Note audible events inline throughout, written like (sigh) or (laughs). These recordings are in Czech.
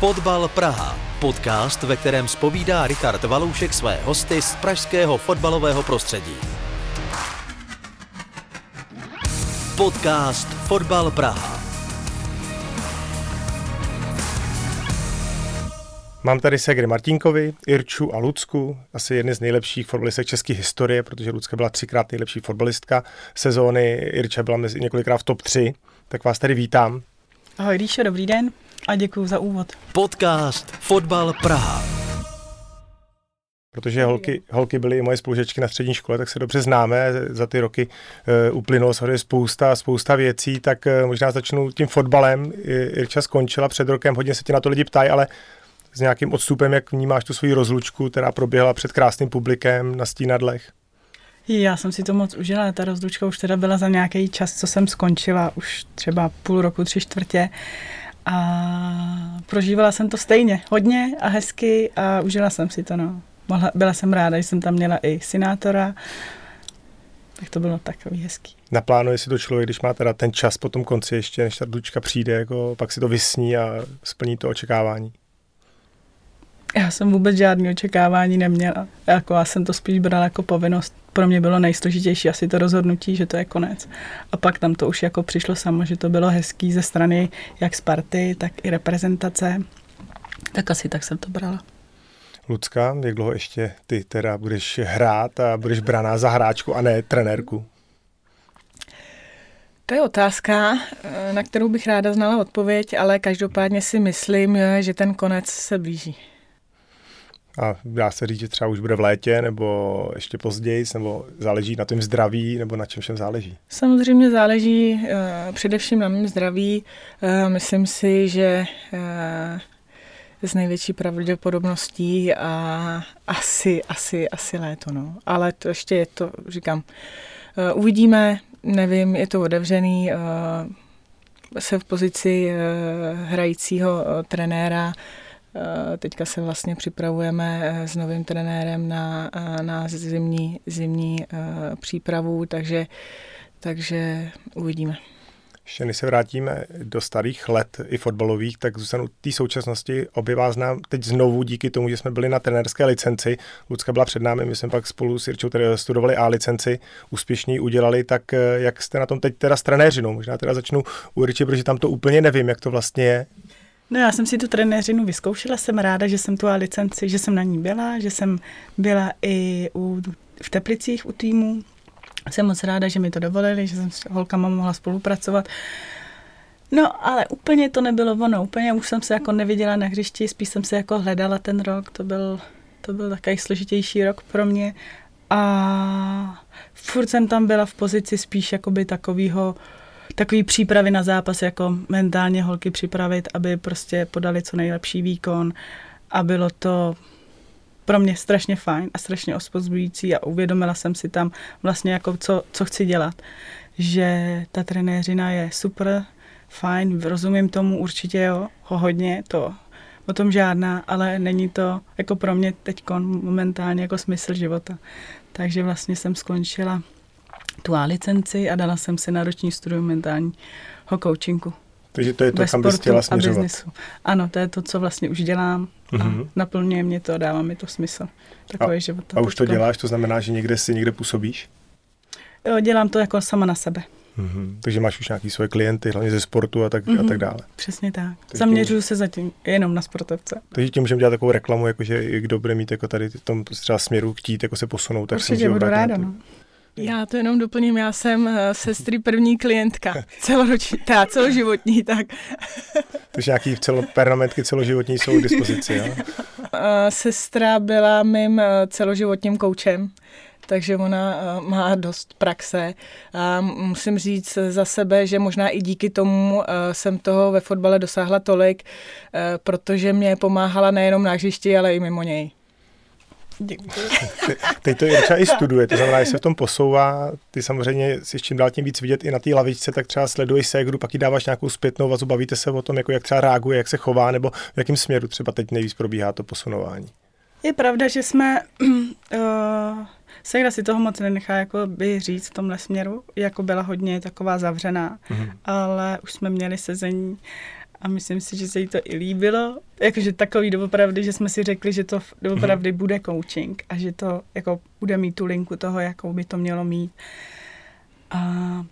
Fotbal Praha. Podcast, ve kterém spovídá Richard Valoušek své hosty z pražského fotbalového prostředí. Podcast Fotbal Praha. Mám tady Segry Martinkovi, Irču a Lucku, asi jedny z nejlepších fotbalistek české historie, protože Lucka byla třikrát nejlepší fotbalistka sezóny, Irča byla mezi několikrát v top 3, tak vás tady vítám. Ahoj Ríšo, dobrý den a děkuji za úvod. Podcast Fotbal Praha. Protože holky, holky byly i moje spolužečky na střední škole, tak se dobře známe. Za ty roky uh, uplynulo samozřejmě spousta, spousta věcí, tak uh, možná začnu tím fotbalem. Irča skončila před rokem, hodně se tě na to lidi ptají, ale s nějakým odstupem, jak vnímáš tu svoji rozlučku, která proběhla před krásným publikem na Stínadlech? Já jsem si to moc užila, ta rozlučka už teda byla za nějaký čas, co jsem skončila, už třeba půl roku, tři čtvrtě. A prožívala jsem to stejně, hodně a hezky a užila jsem si to, no. Mohla, byla jsem ráda, že jsem tam měla i synátora, tak to bylo takový hezký. Naplánuje si to člověk, když má teda ten čas po tom konci ještě, než ta dučka přijde, jako pak si to vysní a splní to očekávání? Já jsem vůbec žádné očekávání neměla. Jako já jsem to spíš brala jako povinnost. Pro mě bylo nejsložitější asi to rozhodnutí, že to je konec. A pak tam to už jako přišlo samo, že to bylo hezký ze strany jak Sparty, tak i reprezentace. Tak asi tak jsem to brala. Lucka, jak dlouho ještě ty teda budeš hrát a budeš braná za hráčku a ne trenérku? To je otázka, na kterou bych ráda znala odpověď, ale každopádně si myslím, že ten konec se blíží. A dá se říct, že třeba už bude v létě, nebo ještě později, nebo záleží na tom zdraví, nebo na čem všem záleží? Samozřejmě záleží uh, především na mém zdraví. Uh, myslím si, že uh, s největší pravděpodobností a asi, asi, asi léto, no. Ale to ještě je to, říkám, uh, uvidíme, nevím, je to otevřený, uh, se v pozici uh, hrajícího uh, trenéra uh, teďka se vlastně připravujeme eh, s novým trenérem na, eh, na zimní, zimní přípravu, takže, takže uvidíme. Ještě než se vrátíme do starých let i fotbalových, tak zůstanu té současnosti. Obě vás znám teď znovu díky tomu, že jsme byli na trenérské licenci. Lucka byla před námi, my jsme pak spolu s Jirčou studovali A licenci, úspěšně udělali, tak jak jste na tom teď teda s trenéřinou? Možná teda začnu u Jirči, protože tam to úplně nevím, jak to vlastně je. No já jsem si tu trenéřinu vyzkoušela, jsem ráda, že jsem tu a licenci, že jsem na ní byla, že jsem byla i u, v Teplicích u týmu. Jsem moc ráda, že mi to dovolili, že jsem s holkama mohla spolupracovat. No, ale úplně to nebylo ono, úplně už jsem se jako neviděla na hřišti, spíš jsem se jako hledala ten rok, to byl, to byl takový složitější rok pro mě a furt jsem tam byla v pozici spíš jakoby takovýho takový přípravy na zápas, jako mentálně holky připravit, aby prostě podali co nejlepší výkon a bylo to pro mě strašně fajn a strašně ospozbující a uvědomila jsem si tam vlastně jako co, co chci dělat. Že ta trenéřina je super, fajn, rozumím tomu určitě jo, ho hodně, to o tom žádná, ale není to jako pro mě teď momentálně jako smysl života. Takže vlastně jsem skončila tu A licenci a dala jsem si na roční studium mentálního coachingu. Takže to je to, kam bys chtěla směřovat. Ano, to je to, co vlastně už dělám a mm-hmm. naplňuje mě to, dává mi to smysl. Takový a, život. A už to děláš, to znamená, že někde si někde působíš? Jo, dělám to jako sama na sebe. Mm-hmm. Takže máš už nějaký svoje klienty, hlavně ze sportu a tak, mm-hmm. a tak dále. Přesně tak. Takže Zaměřuju se zatím jenom na sportovce. Takže tím můžeme dělat takovou reklamu, jakože kdo bude mít jako tady v tom třeba směru chtít jako se posunout, tak Určitě budu ráda. No. Já to jenom doplním, já jsem uh, sestry první klientka, (laughs) celoroční, ta celoživotní, tak. Takže nějaký celo, pernamentky celoživotní jsou k dispozici, jo? Uh, (laughs) sestra byla mým uh, celoživotním koučem, takže ona má dost praxe. A musím říct za sebe, že možná i díky tomu jsem toho ve fotbale dosáhla tolik, protože mě pomáhala nejenom na hřišti, ale i mimo něj. Děkuji. (laughs) Teď to Jirča i studuje, to znamená, že se v tom posouvá, ty samozřejmě si s čím dál tím víc vidět i na té lavičce, tak třeba sleduješ Ségru, pak jí dáváš nějakou zpětnou vazbu, bavíte se o tom, jako jak třeba reaguje, jak se chová, nebo v jakém směru třeba teď nejvíc probíhá to posunování. Je pravda, že jsme, (clears throat) uh, Segra si toho moc nenechá jako by říct v tomhle směru, jako byla hodně taková zavřená, mm-hmm. ale už jsme měli sezení a myslím si, že se jí to i líbilo. Jakože takový doopravdy, že jsme si řekli, že to doopravdy mm-hmm. bude coaching a že to jako bude mít tu linku toho, jakou by to mělo mít. A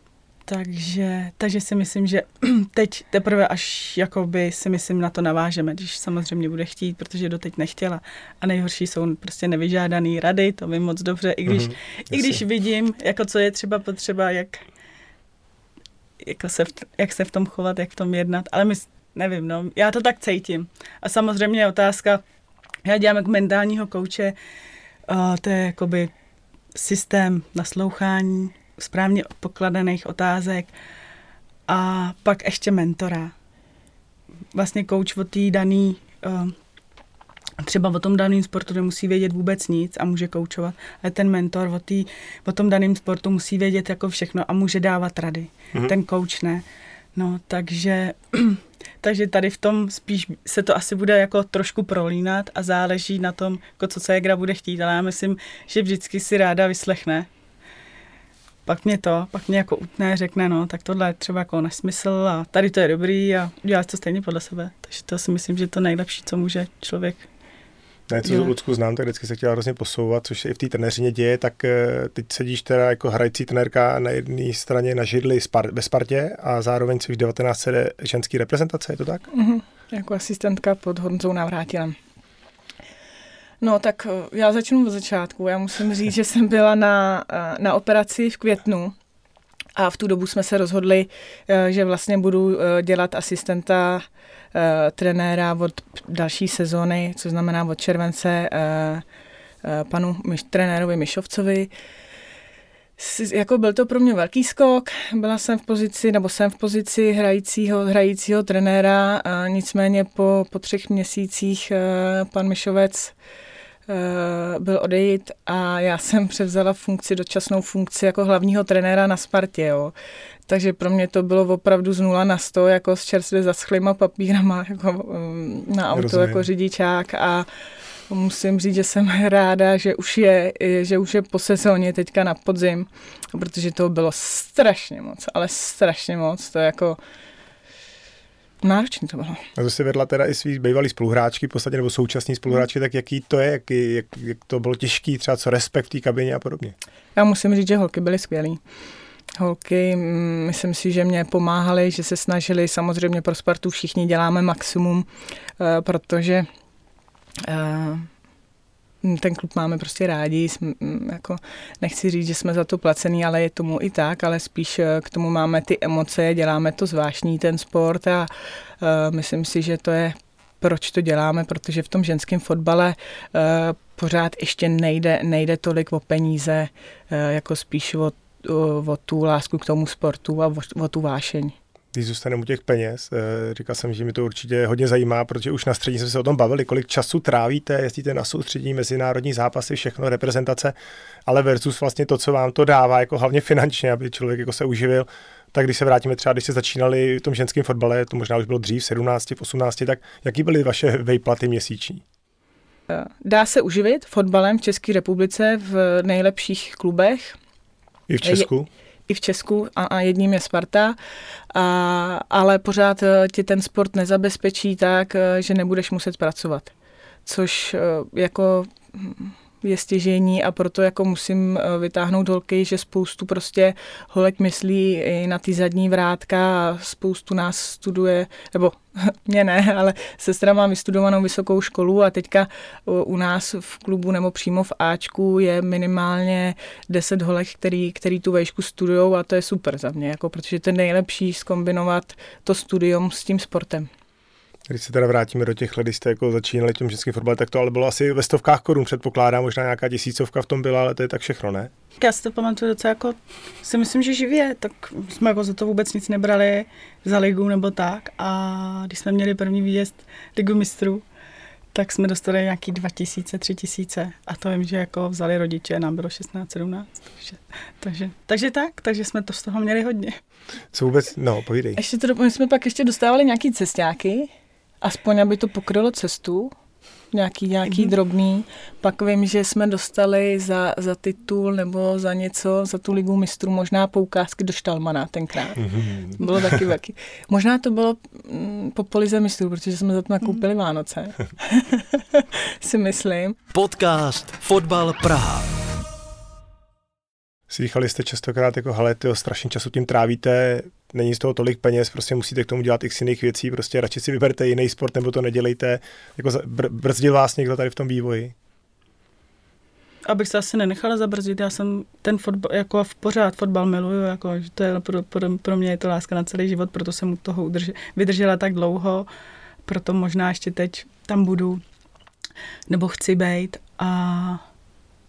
takže, takže si myslím, že (clears throat) teď teprve až jakoby si myslím na to navážeme, když samozřejmě bude chtít, protože doteď nechtěla. A nejhorší jsou prostě nevyžádaný rady, to vím moc dobře, i když, mm-hmm, i když vidím, jako co je třeba potřeba, jak, jako se v, jak se v tom chovat, jak v tom jednat, ale my, nevím, no, já to tak cítím. A samozřejmě je otázka, já dělám jako mentálního kouče, uh, to je jakoby systém naslouchání, správně pokladaných otázek a pak ještě mentora. Vlastně kouč o té daný, uh, třeba o tom daném sportu nemusí vědět vůbec nic a může koučovat, ale ten mentor o, tý, o tom daném sportu musí vědět jako všechno a může dávat rady. Mm-hmm. Ten kouč ne. No, takže, (clears throat) takže tady v tom spíš se to asi bude jako trošku prolínat a záleží na tom, jako co se Egra bude chtít, ale já myslím, že vždycky si ráda vyslechne pak mě to, pak mě jako utne, řekne, no, tak tohle je třeba jako nesmysl a tady to je dobrý a udělá to stejně podle sebe. Takže to si myslím, že je to nejlepší, co může člověk ne, co Ludsku znám, tak vždycky se chtěla hrozně posouvat, což se i v té trenéřině děje, tak eh, teď sedíš teda jako hrající trenérka na jedné straně na židli ve Spartě a zároveň jsi v 19 ženský reprezentace, je to tak? Mm-hmm. Jako asistentka pod Honzou Navrátilem. No tak eh, já začnu od začátku. Já musím říct, že jsem byla na, eh, na operaci v květnu a v tu dobu jsme se rozhodli, eh, že vlastně budu dělat asistenta trenéra od další sezóny, co znamená od července panu trenérovi Mišovcovi. Jako byl to pro mě velký skok, byla jsem v pozici, nebo jsem v pozici hrajícího, hrajícího trenéra, nicméně po, po třech měsících pan Mišovec Eh, byl odejít a já jsem převzala funkci, dočasnou funkci jako hlavního trenéra na Spartě, jo. Takže pro mě to bylo opravdu z nula na sto, jako s čerstvě zaschlýma papírama (laughs) jako mm, na auto Rozumím. jako řidičák a musím říct, že jsem ráda, že už je, že už je po sezóně teďka na podzim, protože to bylo strašně moc, ale strašně moc, to jako Náročný to bylo. A to si vedla teda i svý bývalý spoluhráčky, v podstatě, nebo současní spoluhráčky, tak jaký to je, jak, jak, jak to bylo těžký, třeba co respekt v té kabině a podobně? Já musím říct, že holky byly skvělý. Holky, mm, myslím si, že mě pomáhaly, že se snažili, samozřejmě pro Spartu všichni děláme maximum, eh, protože eh, ten klub máme prostě rádi, jsme, mm, jako, nechci říct, že jsme za to placený, ale je tomu i tak, ale spíš eh, k tomu máme ty emoce, děláme to zvláštní ten sport a uh, myslím si, že to je proč to děláme, protože v tom ženském fotbale uh, pořád ještě nejde, nejde tolik o peníze, uh, jako spíš o, o, o tu lásku k tomu sportu a o, o tu vášeň když zůstaneme u těch peněz, eh, říkal jsem, že mi to určitě hodně zajímá, protože už na střední jsme se o tom bavili, kolik času trávíte, jezdíte na soustřední, mezinárodní zápasy, všechno, reprezentace, ale versus vlastně to, co vám to dává, jako hlavně finančně, aby člověk jako se uživil, tak když se vrátíme třeba, když jste začínali v tom ženském fotbale, to možná už bylo dřív, v 17, v 18, tak jaký byly vaše vejplaty měsíční? Dá se uživit fotbalem v České republice v nejlepších klubech. I v Česku? Je, i v Česku a, a jedním je Sparta, a, ale pořád eh, ti ten sport nezabezpečí tak, eh, že nebudeš muset pracovat. Což eh, jako hm, je stěžení a proto jako musím eh, vytáhnout holky, že spoustu prostě holek myslí i na ty zadní vrátka a spoustu nás studuje, nebo (laughs) mě ne, ale sestra má vystudovanou vysokou školu a teďka u nás v klubu nebo přímo v Ačku je minimálně 10 holek, který, který tu vejšku studují a to je super za mě, jako, protože to je nejlepší skombinovat to studium s tím sportem. Když se teda vrátíme do těch let, když jste jako začínali tím českým fotbalem, tak to ale bylo asi ve stovkách korun, předpokládám, možná nějaká tisícovka v tom byla, ale to je tak všechno, ne? Já si to pamatuju docela jako, si myslím, že živě, tak jsme jako za to vůbec nic nebrali za ligu nebo tak a když jsme měli první výjezd ligu mistrů, tak jsme dostali nějaký 2000, 3000 a to vím, že jako vzali rodiče, nám bylo 16, 17, takže, takže, takže tak, takže jsme to z toho měli hodně. Co vůbec, no, povídej. Ještě to, my jsme pak ještě dostávali nějaký cestáky, Aspoň, aby to pokrylo cestu. nějaký, nějaký mm-hmm. drobný. Pak vím, že jsme dostali za, za titul nebo za něco, za tu ligu mistrů možná poukázky do Štalmana tenkrát. Mm-hmm. Bylo taky taky. Možná to bylo mm, po polize mistrů, protože jsme za to nakoupili mm. Vánoce. (laughs) si myslím. Podcast Fotbal Praha. Slychali jste častokrát jako, hele, tyjo, strašně času tím trávíte, není z toho tolik peněz, prostě musíte k tomu dělat x jiných věcí, prostě radši si vyberte jiný sport nebo to nedělejte. Jako br- brzdil vás někdo tady v tom vývoji? Abych se asi nenechala zabrzdit, já jsem ten fotbal, jako v pořád fotbal miluju, jako, že to je pro, pro, pro, mě je to láska na celý život, proto jsem u toho udrž, vydržela tak dlouho, proto možná ještě teď tam budu, nebo chci být a,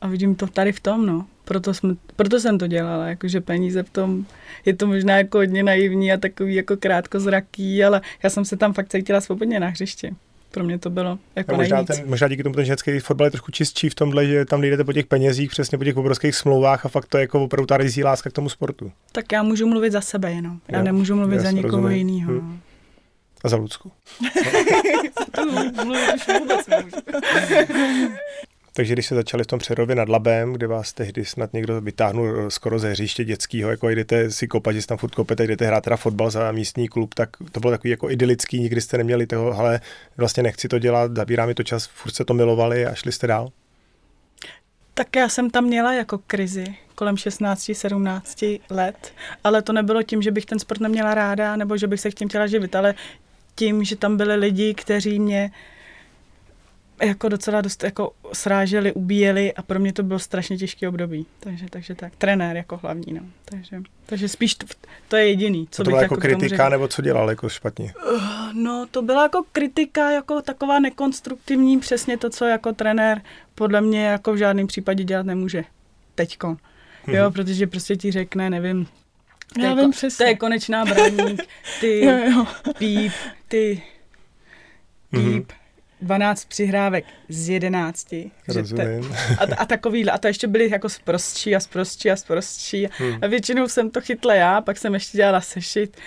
a vidím to tady v tom, no proto, jsme, proto jsem to dělala, jakože peníze v tom, je to možná jako hodně naivní a takový jako krátkozraký, ale já jsem se tam fakt cítila svobodně na hřišti. Pro mě to bylo jako možná, ten, možná díky tomu ten ženský fotbal je trošku čistší v tomhle, že tam nejdete po těch penězích, přesně po těch obrovských smlouvách a fakt to je jako opravdu ta rizí láska k tomu sportu. Tak já můžu mluvit za sebe jenom. Já jo, nemůžu mluvit já za někoho jiného. Hmm. A za Lucku. (laughs) to mluvit už vůbec nemůžu. (laughs) Takže když se začali v tom Přerově nad Labem, kde vás tehdy snad někdo vytáhnul eh, skoro ze hřiště dětského, jako jdete si kopat, že tam furt kopete, jdete hrát teda fotbal za místní klub, tak to bylo takový jako idylický, nikdy jste neměli toho, ale vlastně nechci to dělat, zabírá mi to čas, furt se to milovali a šli jste dál. Tak já jsem tam měla jako krizi kolem 16-17 let, ale to nebylo tím, že bych ten sport neměla ráda, nebo že bych se tím chtěla živit, ale tím, že tam byli lidi, kteří mě jako docela dost jako sráželi, ubíjeli a pro mě to bylo strašně těžký období. Takže, takže tak, trenér jako hlavní, no. Takže, takže spíš to, to je jediný, co to bych byla jako, jako kritika, nebo co dělal jako špatně? Uh, no, to byla jako kritika, jako taková nekonstruktivní, přesně to, co jako trenér podle mě jako v žádném případě dělat nemůže. Teďkon. Hmm. Jo, protože prostě ti řekne, nevím, já vím přesně. To je konečná braník, (laughs) ty jo, jo. píp, ty píp, mm-hmm. 12 přihrávek z 11. Rozumím. a, a takový, a to ještě byly jako sprostší a sprostší a sprostší. Hmm. A většinou jsem to chytla já, pak jsem ještě dělala sešit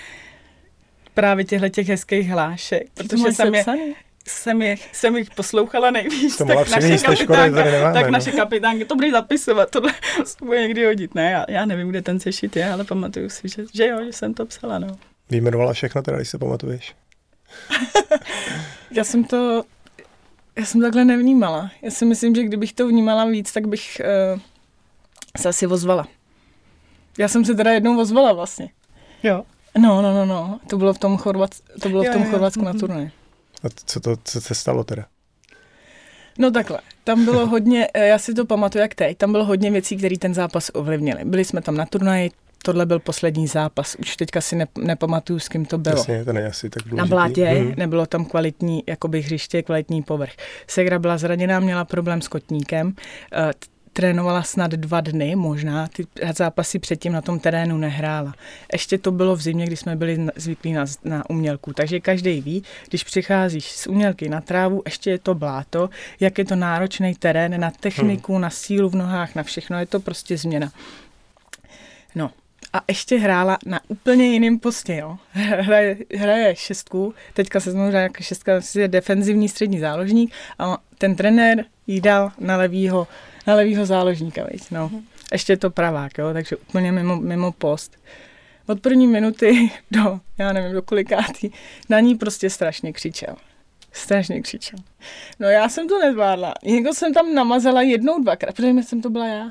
právě těchto těch hezkých hlášek, protože jsem je, jsem, je, jsem jich poslouchala nejvíc. To tak naše, kapitánka, nemáme, tak no. naše kapitánky, to bude zapisovat, tohle (laughs) bude někdy hodit. Ne, já, já nevím, kde ten sešit je, ale pamatuju si, že, že jo, že jsem to psala. No. Vyjmenovala všechno teda, když se pamatuješ? (laughs) já jsem to já jsem takhle nevnímala. Já si myslím, že kdybych to vnímala víc, tak bych uh, se asi ozvala. Já jsem se teda jednou ozvala vlastně. Jo. No, no, no, no. To bylo v tom, Chorvat, to bylo jo, v tom jo, Chorvatsku jo. na mhm. turnaji. A co to, co se stalo teda? No takhle, tam bylo hodně, já si to pamatuju jak teď, tam bylo hodně věcí, které ten zápas ovlivnily. Byli jsme tam na turnaji, tohle byl poslední zápas. Už teďka si ne, nepamatuju, s kým to bylo. Jasně, to není asi tak důležitý. Na blátě hmm. nebylo tam kvalitní jakoby hřiště, kvalitní povrch. Segra byla zraněná, měla problém s kotníkem. Uh, trénovala snad dva dny, možná ty zápasy předtím na tom terénu nehrála. Ještě to bylo v zimě, kdy jsme byli zvyklí na, na umělku, takže každý ví, když přicházíš z umělky na trávu, ještě je to bláto, jak je to náročný terén na techniku, hmm. na sílu v nohách, na všechno, je to prostě změna. No, a ještě hrála na úplně jiném postě, jo. (laughs) Hraje, hraje šestku, teďka se znovu hraje jako šestka, je defenzivní střední záložník a ten trenér jí dal na levýho, na levýho záložníka, veď, no. Mhm. Ještě je to pravák, jo, takže úplně mimo, mimo post. Od první minuty (laughs) do, já nevím, do kolikátý, na ní prostě strašně křičel. Strašně křičel. No já jsem to nezvládla. Někdo jsem tam namazala jednou, dvakrát, protože jsem to byla já.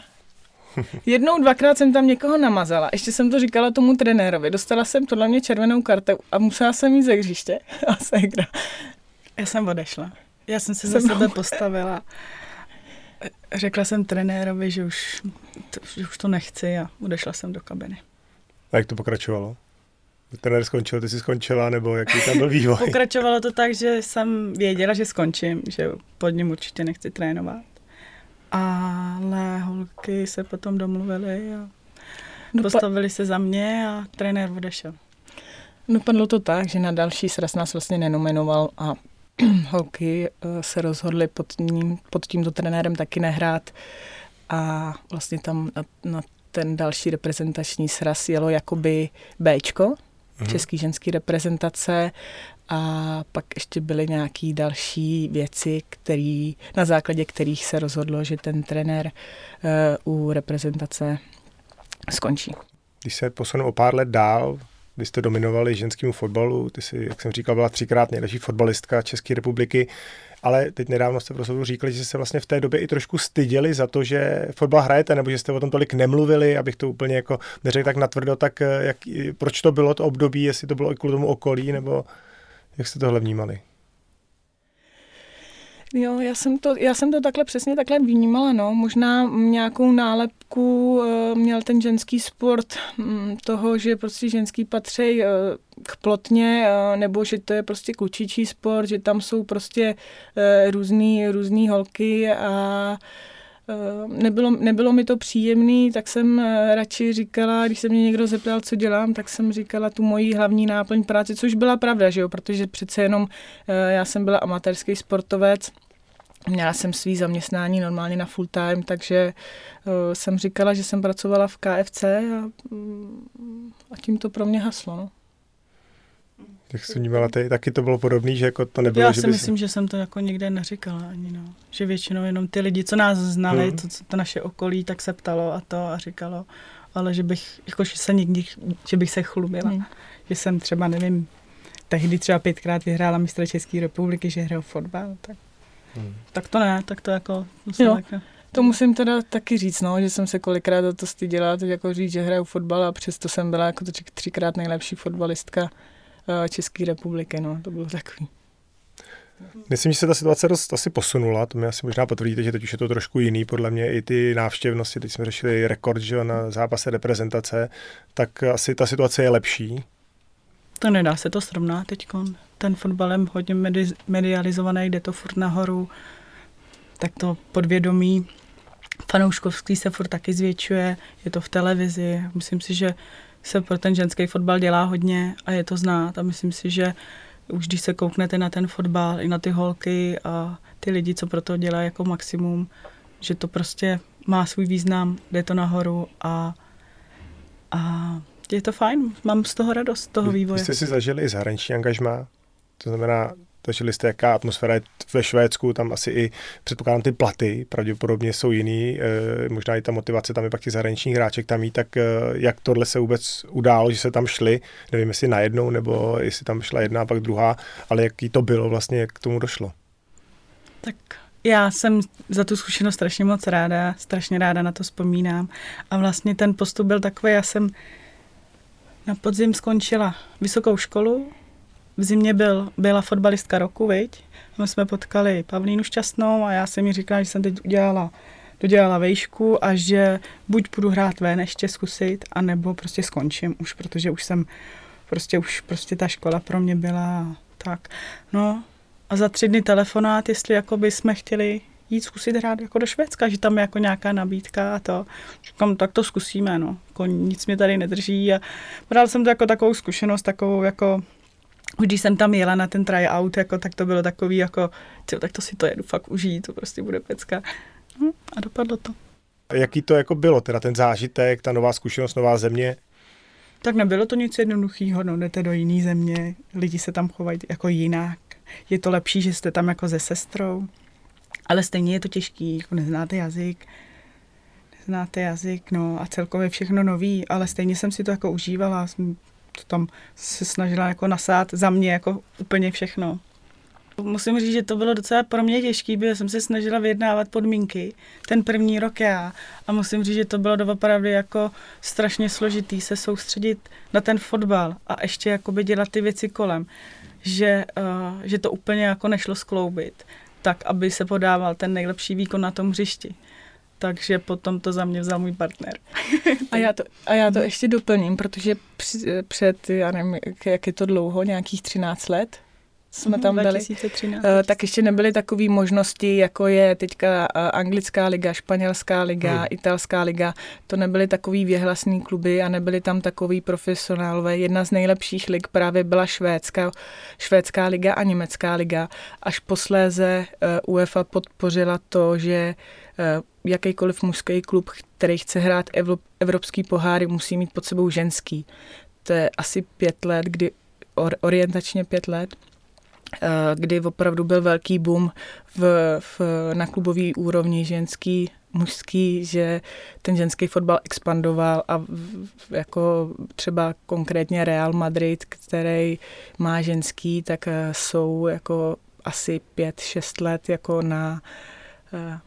Jednou, dvakrát jsem tam někoho namazala. Ještě jsem to říkala tomu trenérovi. Dostala jsem podle mě červenou kartu a musela jsem jít ze hřiště. (laughs) A segra. Já jsem odešla. Já jsem se za sebe (laughs) postavila. Řekla jsem trenérovi, že už, to, že už to nechci a odešla jsem do kabiny. A jak to pokračovalo? Trenér skončil, ty jsi skončila, nebo jaký tam byl vývoj? (laughs) Pokračovalo to tak, že jsem věděla, že skončím, že pod ním určitě nechci trénovat ale holky se potom domluvily a postavili se za mě a trenér odešel. Dopadlo to tak, že na další sraz nás vlastně nenominoval a (clears throat) holky eh, se rozhodly pod, ním, pod tímto trenérem taky nehrát a vlastně tam na, na ten další reprezentační sraz jelo jakoby Bčko, mm-hmm. český ženský reprezentace a pak ještě byly nějaké další věci, který, na základě kterých se rozhodlo, že ten trenér uh, u reprezentace skončí. Když se posunu o pár let dál, kdy jste dominovali ženskému fotbalu, ty jsi, jak jsem říkal, byla třikrát nejlepší fotbalistka České republiky, ale teď nedávno jste prostě říkali, že se vlastně v té době i trošku styděli za to, že fotbal hrajete, nebo že jste o tom tolik nemluvili, abych to úplně jako neřekl tak natvrdo, tak eh, jak, proč to bylo to období, jestli to bylo i kvůli tomu okolí, nebo jak jste tohle vnímali? Jo, já jsem, to, já jsem to takhle přesně takhle vnímala, no. Možná nějakou nálepku uh, měl ten ženský sport um, toho, že prostě ženský patří uh, k plotně, uh, nebo že to je prostě klučičí sport, že tam jsou prostě různý, různý holky a nebylo, nebylo mi to příjemný, tak jsem radši říkala, když se mě někdo zeptal, co dělám, tak jsem říkala tu moji hlavní náplň práce, což byla pravda, že jo, protože přece jenom já jsem byla amatérský sportovec, Měla jsem svý zaměstnání normálně na full time, takže jsem říkala, že jsem pracovala v KFC a, mm, a tím to pro mě haslo. No. Jak jsi vnímala ty, taky to bylo podobné, že jako to nebylo, Já že si myslím, že jsem to jako nikde neříkala ani, no. Že většinou jenom ty lidi, co nás znali, hmm. to, to naše okolí, tak se ptalo a to a říkalo, ale že bych, jako, že se nikdy, že bych se chlubila. Hmm. Že jsem třeba, nevím, tehdy třeba pětkrát vyhrála mistra České republiky, že hrál fotbal, tak Hmm. Tak to ne, tak to jako... Jo. Tak, to musím teda taky říct, no, že jsem se kolikrát o to styděla, teď jako říct, že hraju fotbal a přesto jsem byla jako tři, třikrát nejlepší fotbalistka České republiky, no, to bylo takový. Myslím, že se ta situace dost asi posunula, to mi asi možná potvrdíte, že teď už je to trošku jiný, podle mě i ty návštěvnosti, teď jsme řešili rekord že na zápase reprezentace, tak asi ta situace je lepší. To nedá se to srovnat teď ten fotbalem hodně medi- medializovaný, jde to furt nahoru, tak to podvědomí fanouškovský se furt taky zvětšuje, je to v televizi. Myslím si, že se pro ten ženský fotbal dělá hodně a je to znát a myslím si, že už když se kouknete na ten fotbal, i na ty holky a ty lidi, co pro to dělají jako maximum, že to prostě má svůj význam, jde to nahoru a, a je to fajn, mám z toho radost, z toho vývoje. Vy jste si zažili i zahraniční angažmá? To znamená, zažili jste, jaká atmosféra je ve Švédsku, tam asi i předpokládám ty platy, pravděpodobně jsou jiný, e, možná i ta motivace tam je pak těch zahraničních hráček tam jí, tak e, jak tohle se vůbec událo, že se tam šli, nevím jestli najednou, nebo jestli tam šla jedna a pak druhá, ale jaký to bylo vlastně, jak k tomu došlo? Tak já jsem za tu zkušenost strašně moc ráda, strašně ráda na to vzpomínám a vlastně ten postup byl takový, já jsem na podzim skončila vysokou školu, v zimě byl, byla fotbalistka roku, viď? My jsme potkali Pavlínu Šťastnou a já jsem mi říkala, že jsem teď udělala, dodělala vejšku a že buď budu hrát ven ještě zkusit, anebo prostě skončím už, protože už jsem, prostě už prostě ta škola pro mě byla tak. No a za tři dny telefonát, jestli jako by jsme chtěli jít zkusit hrát jako do Švédska, že tam je jako nějaká nabídka a to. Říkám, tak to zkusíme, no. Jako nic mě tady nedrží a bral jsem to jako takovou zkušenost, takovou jako když jsem tam jela na ten tryout, jako, tak to bylo takový jako, tyjo, tak to si to jedu fakt užít, to prostě bude pecka. Hm, a dopadlo to. A jaký to jako bylo, teda ten zážitek, ta nová zkušenost, nová země? Tak nebylo to nic jednoduchého, no jdete do jiné země, lidi se tam chovají jako jinak. Je to lepší, že jste tam jako se sestrou, ale stejně je to těžký, jako neznáte jazyk, neznáte jazyk, no a celkově všechno nový, ale stejně jsem si to jako užívala, jsem to tam se snažila jako nasát za mě jako úplně všechno. Musím říct, že to bylo docela pro mě těžké, protože jsem se snažila vyjednávat podmínky ten první rok já a musím říct, že to bylo doopravdy jako strašně složitý se soustředit na ten fotbal a ještě jakoby dělat ty věci kolem, že, uh, že to úplně jako nešlo skloubit tak, aby se podával ten nejlepší výkon na tom hřišti takže potom to za mě vzal můj partner. (laughs) a, já to, a já to ještě doplním, protože před, já nevím, jak je to dlouho, nějakých 13 let, jsme tam 2013. byli, uh, tak ještě nebyly takové možnosti, jako je teďka uh, anglická liga, španělská liga, hmm. italská liga. To nebyly takový věhlasný kluby a nebyly tam takový profesionálové. Jedna z nejlepších lig právě byla švédská, švédská liga a německá liga. Až posléze uh, UEFA podpořila to, že jakýkoliv mužský klub, který chce hrát evropský poháry, musí mít pod sebou ženský. To je asi pět let, kdy or, orientačně pět let, kdy opravdu byl velký boom v, v, na klubový úrovni ženský, mužský, že ten ženský fotbal expandoval a jako třeba konkrétně Real Madrid, který má ženský, tak eh, jsou jako asi pět, šest let jako na eh,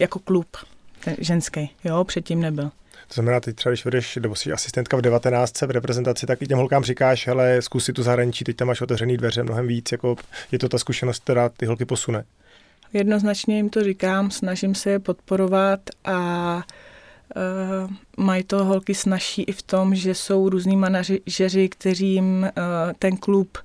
jako klub ten ženský, jo, předtím nebyl. To znamená, teď třeba, když vedeš, nebo jsi asistentka v 19 v reprezentaci, tak i těm holkám říkáš, ale zkus si tu zahraničí, teď tam máš otevřený dveře mnohem víc, jako je to ta zkušenost, která ty holky posune. Jednoznačně jim to říkám, snažím se je podporovat a Uh, mají to holky snaží i v tom, že jsou různí manažeři, kteří jim uh, ten klub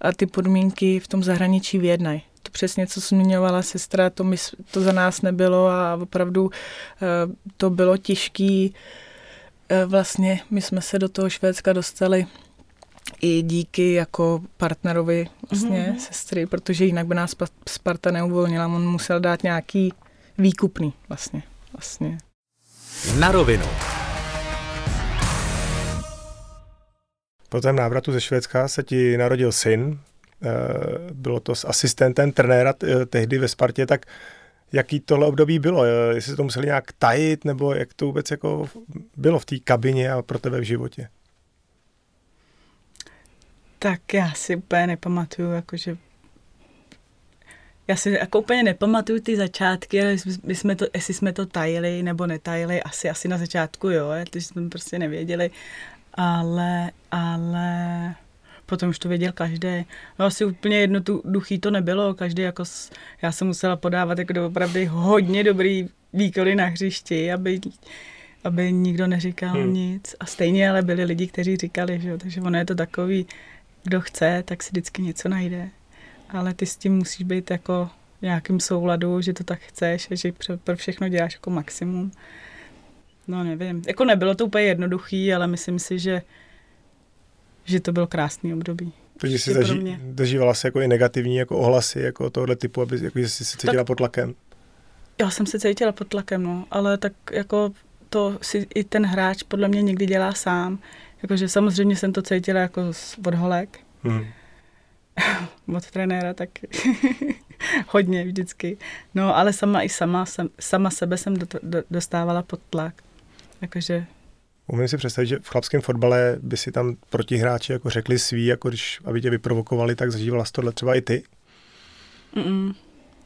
a ty podmínky v tom zahraničí vyjednají. To přesně, co zmiňovala sestra, to, my, to za nás nebylo a opravdu uh, to bylo těžký. Uh, vlastně my jsme se do toho Švédska dostali i díky jako partnerovi vlastně mm-hmm. sestry, protože jinak by nás Sparta neuvolnila, on musel dát nějaký výkupný vlastně. vlastně. Na rovinu. Po tom návratu ze Švédska se ti narodil syn, eh, bylo to s asistentem trenéra eh, tehdy ve Spartě, tak jaký tohle období bylo? Eh, jestli to museli nějak tajit, nebo jak to vůbec jako bylo v té kabině a pro tebe v životě? Tak já si úplně nepamatuju, jakože já si jako úplně nepamatuju ty začátky, ale my jsme to, jestli jsme to tajili nebo netajili, asi, asi na začátku jo, protože jsme prostě nevěděli, ale, ale potom už to věděl každý. No asi úplně jedno tu duchý to nebylo, každý jako, já jsem musela podávat jako opravdu hodně dobrý výkony na hřišti, aby, aby nikdo neříkal hmm. nic. A stejně ale byli lidi, kteří říkali, že jo, takže ono je to takový, kdo chce, tak si vždycky něco najde. Ale ty s tím musíš být jako v nějakým souladu, že to tak chceš a že pro všechno děláš jako maximum. No nevím. Jako nebylo to úplně jednoduchý, ale myslím si, že, že to byl krásný období. Takže jsi zaží, zažívala se jako i negativní jako ohlasy jako tohle typu, aby jako, jsi se cítila tak, pod tlakem? Já jsem se cítila pod tlakem, no, ale tak jako to si i ten hráč podle mě někdy dělá sám. Jakože samozřejmě jsem to cítila jako od holek. Hmm. (laughs) od trenéra tak (laughs) hodně vždycky. No ale sama i sama, sam, sama sebe jsem do, do, dostávala pod tlak. Jakože Umím si představit, že v chlapském fotbale by si tam protihráči jako řekli svý, jako když, aby tě vyprovokovali, tak zažívala jsi tohle třeba i ty? Mm-mm.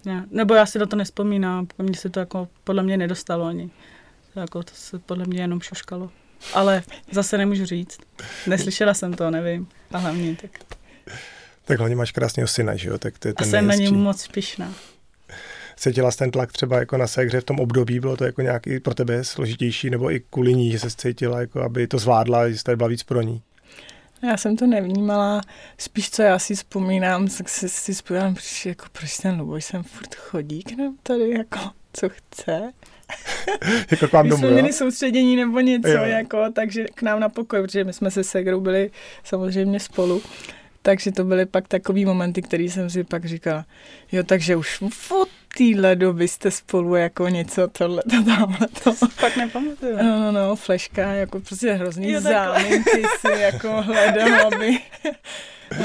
Ne. Nebo já si na to nespomínám, mně se to jako podle mě nedostalo ani. To, jako, to se podle mě jenom šuškalo ale zase nemůžu říct. Neslyšela jsem to, nevím. A hlavně tak. Tak hlavně máš krásného syna, že jo? Tak to je ten a jsem na něm moc pišná. Cítila ten tlak třeba jako na hře v tom období, bylo to jako nějaký pro tebe složitější, nebo i kvůli ní, že se cítila, jako aby to zvládla, že jste byla víc pro ní? Já jsem to nevnímala, spíš co já si vzpomínám, tak si, si vzpomínám, proč, jako, proč ten Luboj sem furt chodí k nám tady, jako, co chce. (laughs) jako k vám domů, jsme měli soustředění nebo něco, jo. jako, takže k nám na pokoj, protože my jsme se Segrou byli samozřejmě spolu. Takže to byly pak takový momenty, který jsem si pak říkala, jo, takže už od téhle doby jste spolu jako něco, tohle, to, tamhle to. Fakt nepamatuju. No, no, no, fleška, jako prostě hrozný jo, záminky si jako hledal, (laughs) aby,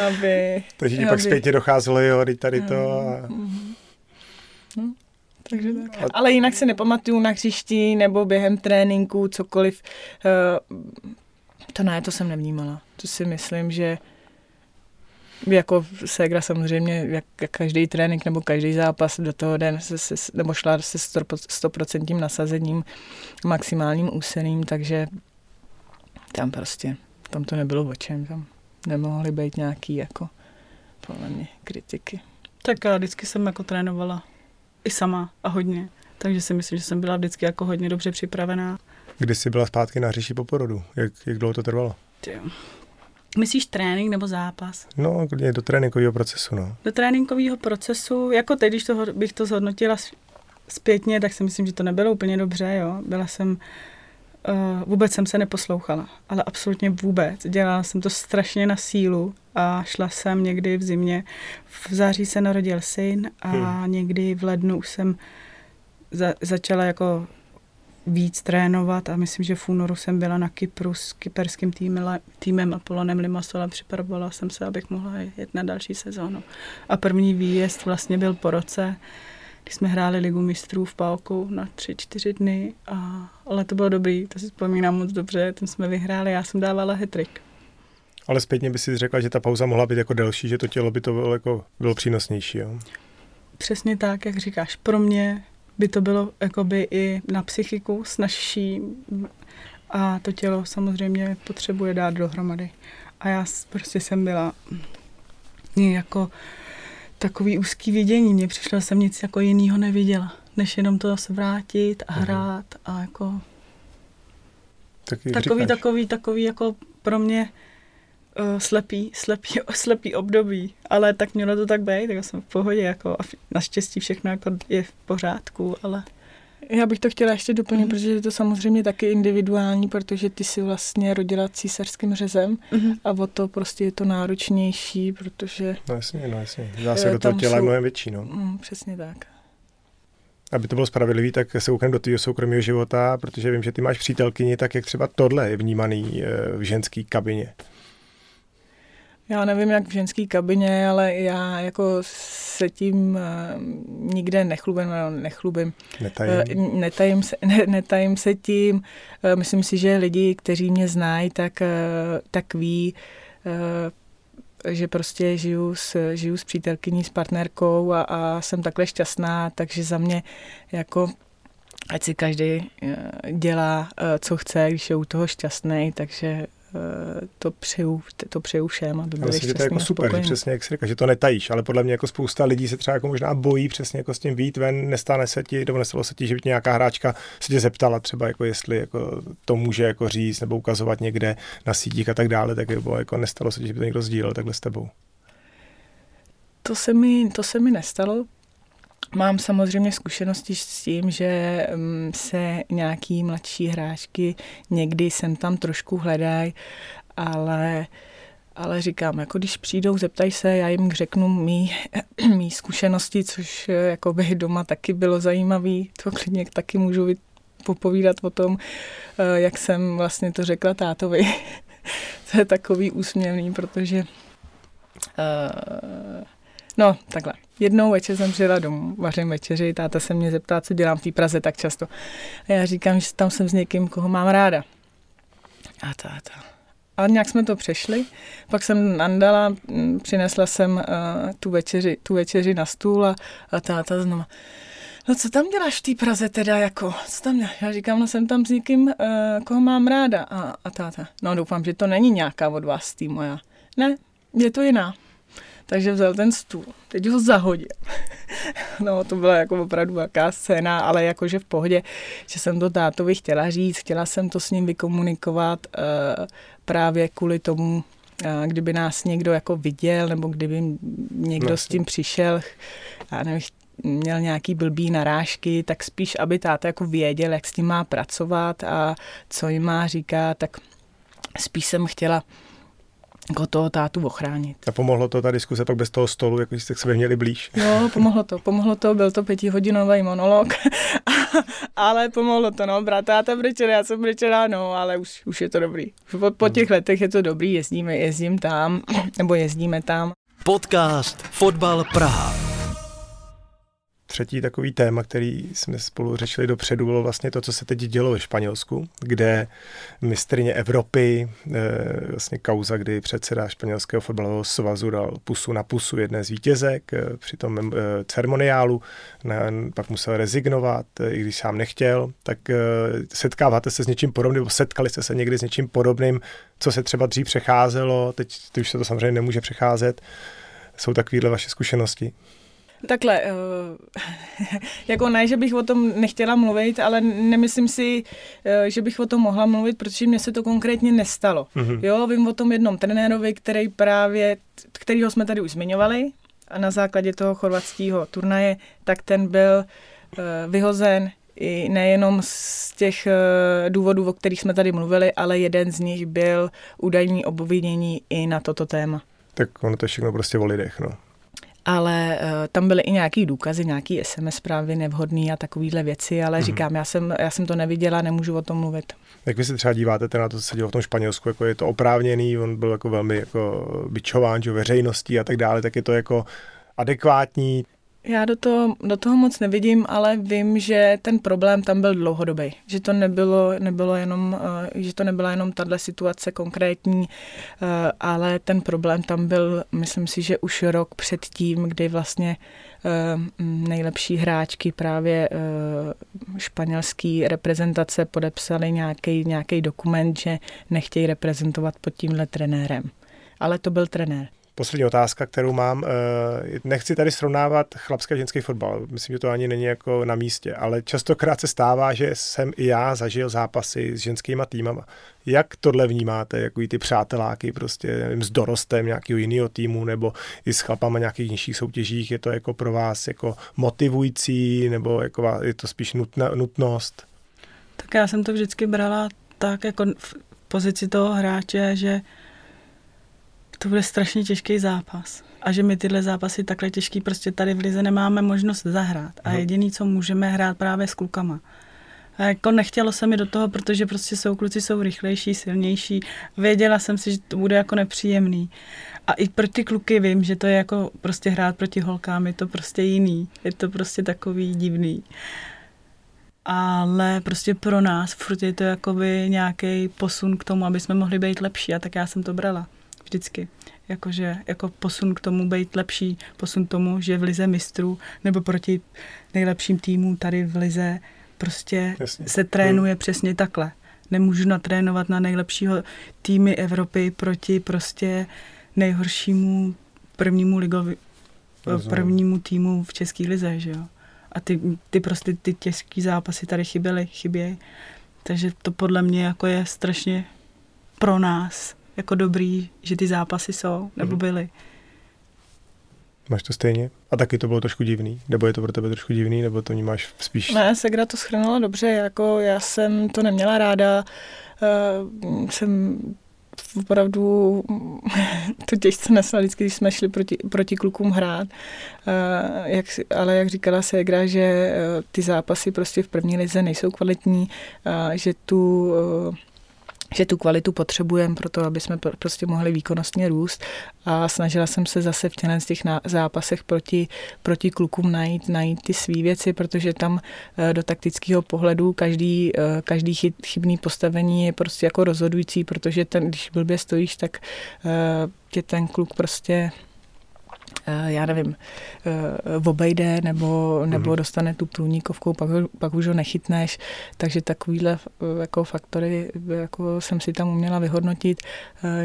aby... Takže ti pak zpětně docházelo, jo, tady to a... Mm-hmm. No. Takže tak. Ale jinak se nepamatuju na hřišti nebo během tréninku, cokoliv. Eh, to ne, to jsem nevnímala. To si myslím, že jako Segra samozřejmě, jak, jak každý trénink nebo každý zápas do toho den se, se, nebo šla se stoprocentním nasazením, maximálním úsilím, takže tam prostě, tam to nebylo o čem, tam nemohly být nějaký jako podle mě kritiky. Tak já vždycky jsem jako trénovala i sama a hodně. Takže si myslím, že jsem byla vždycky jako hodně dobře připravená. Kdy jsi byla zpátky na hřiši po porodu? Jak, jak dlouho to trvalo? Myslíš trénink nebo zápas? No, do tréninkového procesu, no. Do tréninkového procesu, jako teď, když to, bych to zhodnotila zpětně, tak si myslím, že to nebylo úplně dobře, jo. Byla jsem, uh, vůbec jsem se neposlouchala, ale absolutně vůbec. Dělala jsem to strašně na sílu a šla jsem někdy v zimě. V září se narodil syn a hmm. někdy v lednu už jsem za, začala jako víc trénovat a myslím, že v únoru jsem byla na Kypru s kyperským týmem, týmem Apolonem Limassol a připravovala jsem se, abych mohla jet na další sezónu. A první výjezd vlastně byl po roce, kdy jsme hráli ligu mistrů v Pálku na tři, čtyři dny, a, ale to bylo dobrý, to si vzpomínám moc dobře, ten jsme vyhráli, já jsem dávala hetrik. Ale zpětně by si řekla, že ta pauza mohla být jako delší, že to tělo by to bylo, jako, bylo přínosnější, jo? Přesně tak, jak říkáš. Pro mě by to bylo jakoby i na psychiku snažší a to tělo samozřejmě potřebuje dát dohromady. A já prostě jsem byla jako takový úzký vidění. Mně přišlo, že jsem nic jako jiného neviděla, než jenom to se vrátit a mhm. hrát a jako Taky takový, říkáš. takový, takový jako pro mě uh, slepý, slepý, (laughs) slepý období, ale tak mělo to tak být, tak jsem v pohodě, jako a naštěstí všechno jako je v pořádku, ale... Já bych to chtěla ještě doplnit, mm. protože je to samozřejmě taky individuální, protože ty si vlastně rodila císařským řezem mm. a o to prostě je to náročnější, protože... No jasně, no jasně. Zase do toho těla je mnohem větší, no. Mm, přesně tak. Aby to bylo spravedlivý, tak se koukneme do tvého soukromého života, protože vím, že ty máš přítelkyni, tak jak třeba tohle je vnímaný eh, v ženské kabině. Já nevím, jak v ženské kabině, ale já jako se tím uh, nikde nechlubím, no, nechlubím. Netajím. Uh, netajím, se, ne, netajím se tím. Myslím si, že lidi, kteří mě znají, tak, tak ví, že prostě žiju s, žiju s přítelkyní, s partnerkou a, a jsem takhle šťastná, takže za mě jako ať si každý dělá, co chce, když je u toho šťastný, takže to přeju, to přeju všem, aby byli myslím, že to je jako super, že přesně jak říká, že to netajíš, ale podle mě jako spousta lidí se třeba jako možná bojí přesně jako s tím vít ven, nestane se ti, nebo nestalo se ti, že by nějaká hráčka se tě zeptala třeba jako jestli jako to může jako říct nebo ukazovat někde na sítích a tak dále, tak bylo jako nestalo se ti, že by to někdo sdílel takhle s tebou. To se mi, to se mi nestalo, Mám samozřejmě zkušenosti s tím, že mm, se nějaký mladší hráčky někdy sem tam trošku hledají, ale ale říkám, jako když přijdou, zeptají se, já jim řeknu mý, (clears throat) mý zkušenosti, což jako by doma taky bylo zajímavé, to klidně taky můžu popovídat o tom, eh, jak jsem vlastně to řekla tátovi. (laughs) to je takový úsměvný, protože uh, No, takhle. Jednou večer jsem přijela domů, vařím večeři, táta se mě zeptá, co dělám v té Praze tak často. A já říkám, že tam jsem s někým, koho mám ráda. A táta. A nějak jsme to přešli. Pak jsem nandala, mm, přinesla jsem uh, tu, večeři, tu večeři na stůl a, a táta znova. No co tam děláš v té Praze teda jako? Co tam děláš? Já říkám, no jsem tam s někým, uh, koho mám ráda. A, a táta, no doufám, že to není nějaká od vás tým moja. Ne, je to jiná. Takže vzal ten stůl, teď ho zahodil. (laughs) no, to byla jako opravdu velká scéna, ale jakože v pohodě, že jsem to tátovi chtěla říct, chtěla jsem to s ním vykomunikovat uh, právě kvůli tomu, uh, kdyby nás někdo jako viděl, nebo kdyby někdo no, s tím přišel, já nevím, měl nějaký blbý narážky, tak spíš, aby táta jako věděl, jak s tím má pracovat a co jim má říkat, tak spíš jsem chtěla jako toho tátu ochránit. A pomohlo to ta diskuse pak bez toho stolu, jako jste k sobě měli blíž? Jo, pomohlo to, pomohlo to, byl to pětihodinový monolog, (laughs) ale pomohlo to, no, bratáta brečela, já jsem brečela, no, ale už, už je to dobrý. Po, po těch letech je to dobrý, jezdíme, jezdím tam, nebo jezdíme tam. Podcast Fotbal Praha třetí takový téma, který jsme spolu řešili dopředu, bylo vlastně to, co se teď dělo ve Španělsku, kde mistrně Evropy, eh, vlastně kauza, kdy předseda španělského fotbalového svazu dal pusu na pusu jedné z vítězek eh, při tom eh, ceremoniálu, pak musel rezignovat, i když sám nechtěl, tak setkáváte se s něčím podobným, nebo setkali jste se někdy s něčím podobným, co se třeba dřív přecházelo, teď, teď už se to samozřejmě nemůže přecházet. Jsou takovéhle vaše zkušenosti? Takhle, eh, (laughs) jako ne, že bych o tom nechtěla mluvit, ale nemyslím si, eh, že bych o tom mohla mluvit, protože mně se to konkrétně nestalo. Mm-hmm. Jo, vím o tom jednom trenérovi, který právě, kterýho jsme tady už zmiňovali, a na základě toho chorvatského turnaje, tak ten byl eh, vyhozen i nejenom z těch důvodů, o kterých jsme tady mluvili, ale jeden z nich byl údajní obvinění i na toto téma. Tak ono to všechno prostě o lidech, no. Ale uh, tam byly i nějaký důkazy, nějaký SMS zprávy nevhodný a takovýhle věci, ale mm-hmm. říkám, já jsem, já jsem to neviděla, nemůžu o tom mluvit. Jak vy se třeba díváte na to, co se dělo v tom Španělsku, jako je to oprávněný, on byl jako velmi jako bičován, že veřejností a tak dále, tak je to jako adekvátní, já do toho, do toho moc nevidím, ale vím, že ten problém tam byl dlouhodobý. Že to nebylo, nebylo jenom, uh, že to nebyla jenom tahle situace konkrétní, uh, ale ten problém tam byl, myslím si, že už rok před tím, kdy vlastně uh, nejlepší hráčky právě španělský reprezentace podepsali nějaký dokument, že nechtějí reprezentovat pod tímhle trenérem. Ale to byl trenér. Poslední otázka, kterou mám. Eh, nechci tady srovnávat chlapský a ženský fotbal. Myslím, že to ani není jako na místě, ale častokrát se stává, že jsem i já zažil zápasy s ženskýma týmama. Jak tohle vnímáte, jako ty přáteláky prostě nevím, s dorostem nějakého jiného týmu nebo i s chlapama nějakých nižších soutěžích? Je to jako pro vás jako motivující nebo jako je to spíš nutna, nutnost? Tak já jsem to vždycky brala tak jako v pozici toho hráče, že to bude strašně těžký zápas. A že my tyhle zápasy takhle těžký prostě tady v Lize nemáme možnost zahrát. A no. jediný, co můžeme hrát právě s klukama. A jako nechtělo se mi do toho, protože prostě jsou kluci jsou rychlejší, silnější. Věděla jsem si, že to bude jako nepříjemný. A i pro ty kluky vím, že to je jako prostě hrát proti holkám, je to prostě jiný. Je to prostě takový divný. Ale prostě pro nás furt je to jakoby nějaký posun k tomu, aby jsme mohli být lepší. A tak já jsem to brala vždycky. Jakože, jako posun k tomu být lepší, posun k tomu, že v lize mistrů nebo proti nejlepším týmům tady v lize prostě Jasně. se trénuje hmm. přesně takhle. Nemůžu natrénovat na nejlepšího týmy Evropy proti prostě nejhoršímu prvnímu ligovi, prvnímu týmu v České lize, že jo. A ty, ty prostě ty těžké zápasy tady chyběly, chybějí. Takže to podle mě jako je strašně pro nás jako dobrý, že ty zápasy jsou, nebo mhm. byly. Máš to stejně? A taky to bylo trošku divný? Nebo je to pro tebe trošku divný, nebo to máš spíš... Ne, Segra to schrnula dobře, jako já jsem to neměla ráda, uh, jsem opravdu (laughs) to těžce nesla vždycky, když jsme šli proti, proti klukům hrát. Uh, jak, ale jak říkala Segra, že uh, ty zápasy prostě v první lize nejsou kvalitní, uh, že tu uh, že tu kvalitu potřebujeme pro to, aby jsme prostě mohli výkonnostně růst. A snažila jsem se zase v těchto z těch zápasech proti, proti klukům najít, najít ty svý věci, protože tam eh, do taktického pohledu každý, eh, každý chybný postavení je prostě jako rozhodující, protože ten, když blbě stojíš, tak eh, tě ten kluk prostě já nevím, eh, obejde nebo, nebo mhm. dostane tu průnikovkou, pak, pak už ho nechytneš, takže takovýhle eh, jako faktory jako jsem si tam uměla vyhodnotit.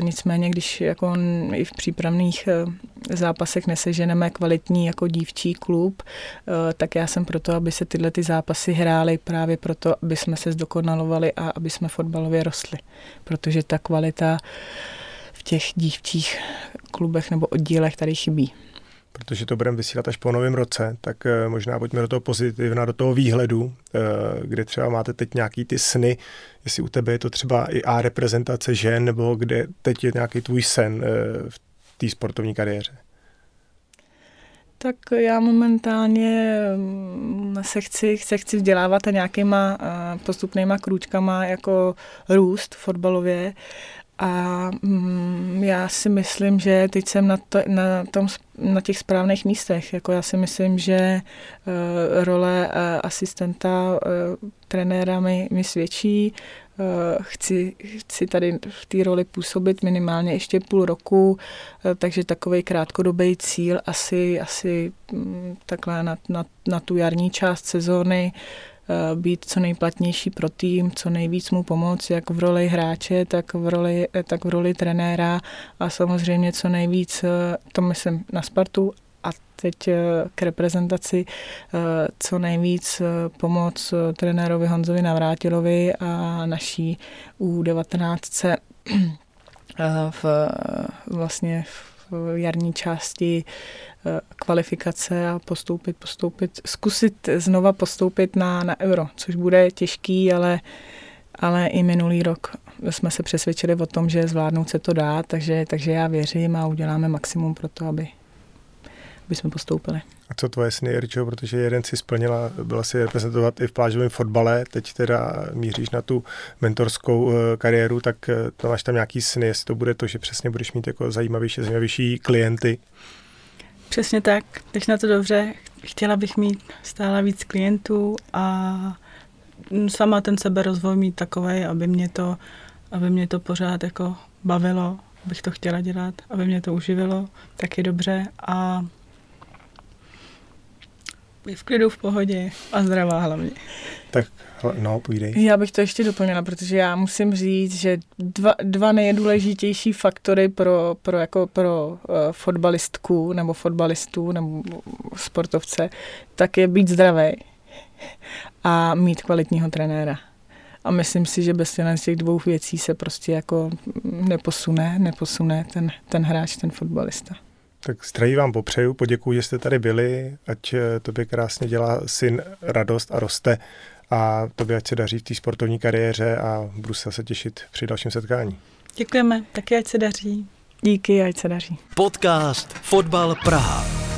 Nicméně, když jako i v přípravných zápasech neseženeme kvalitní jako dívčí klub, tak já jsem proto, aby se tyhle ty zápasy hrály právě proto, aby jsme se zdokonalovali a aby jsme fotbalově rostli. Protože ta kvalita těch dívčích klubech nebo oddílech tady chybí protože to budeme vysílat až po novém roce, tak eh, možná pojďme do toho pozitivna, do toho výhledu, eh, kde třeba máte teď nějaký ty sny, jestli u tebe je to třeba i A reprezentace žen, nebo kde teď je nějaký tvůj sen eh, v té sportovní kariéře. Tak já momentálně mm, se chci, se chci vzdělávat a nějakýma postupnýma krůčkama jako růst fotbalově a mm, já si myslím, že teď jsem na, to, na, tom, na těch správných místech. Jako já si myslím, že uh, role uh, asistenta uh, trenéra mi, mi svědčí. Uh, chci, chci tady v té roli působit minimálně ještě půl roku, uh, takže takový krátkodobý cíl asi, asi um, takhle na, na, na tu jarní část sezóny uh, být co nejplatnější pro tým, co nejvíc mu pomoct, jak v roli hráče, tak v roli, eh, tak v roli trenéra a samozřejmě co nejvíc, eh, to myslím na Spartu a teď k reprezentaci co nejvíc pomoc trenérovi Honzovi Navrátilovi a naší U19 (clears throat) v, vlastně v jarní části Eh, kvalifikace a postoupit, postoupit, zkusit znova postoupit na, na euro, což bude těžký, ale, ale i minulý rok jsme se přesvědčili o tom, že zvládnout se to dá, takže, takže já věřím a uděláme maximum pro to, aby, bychom postoupili. A co tvoje sny, Ričo, protože jeden si splnila, byla si reprezentovat i v plážovém fotbale, teď teda míříš na tu mentorskou eh, kariéru, tak eh, to máš tam nějaký sny, jestli to bude to, že přesně budeš mít jako zajímavější, zajímavější klienty. Přesně tak, teď na to dobře. Chtěla bych mít stále víc klientů a sama ten seberozvoj mít takový, aby mě to, aby mě to pořád jako bavilo, abych to chtěla dělat, aby mě to uživilo, tak je dobře a v klidu, v pohodě a zdravá hlavně. Tak no, půjdej. Já bych to ještě doplnila, protože já musím říct, že dva, dva nejdůležitější faktory pro, pro, jako pro uh, fotbalistku nebo fotbalistů nebo sportovce, tak je být zdravý a mít kvalitního trenéra. A myslím si, že bez těch dvou věcí se prostě jako neposune, neposune ten, ten hráč, ten fotbalista. Tak zdraví vám popřeju, poděkuji, že jste tady byli, ať eh, tobě krásně dělá syn radost a roste a tobě ať se daří v té sportovní kariéře a budu se těšit při dalším setkání. Děkujeme, taky ať se daří. Díky, ať se daří. Podcast Fotbal Praha.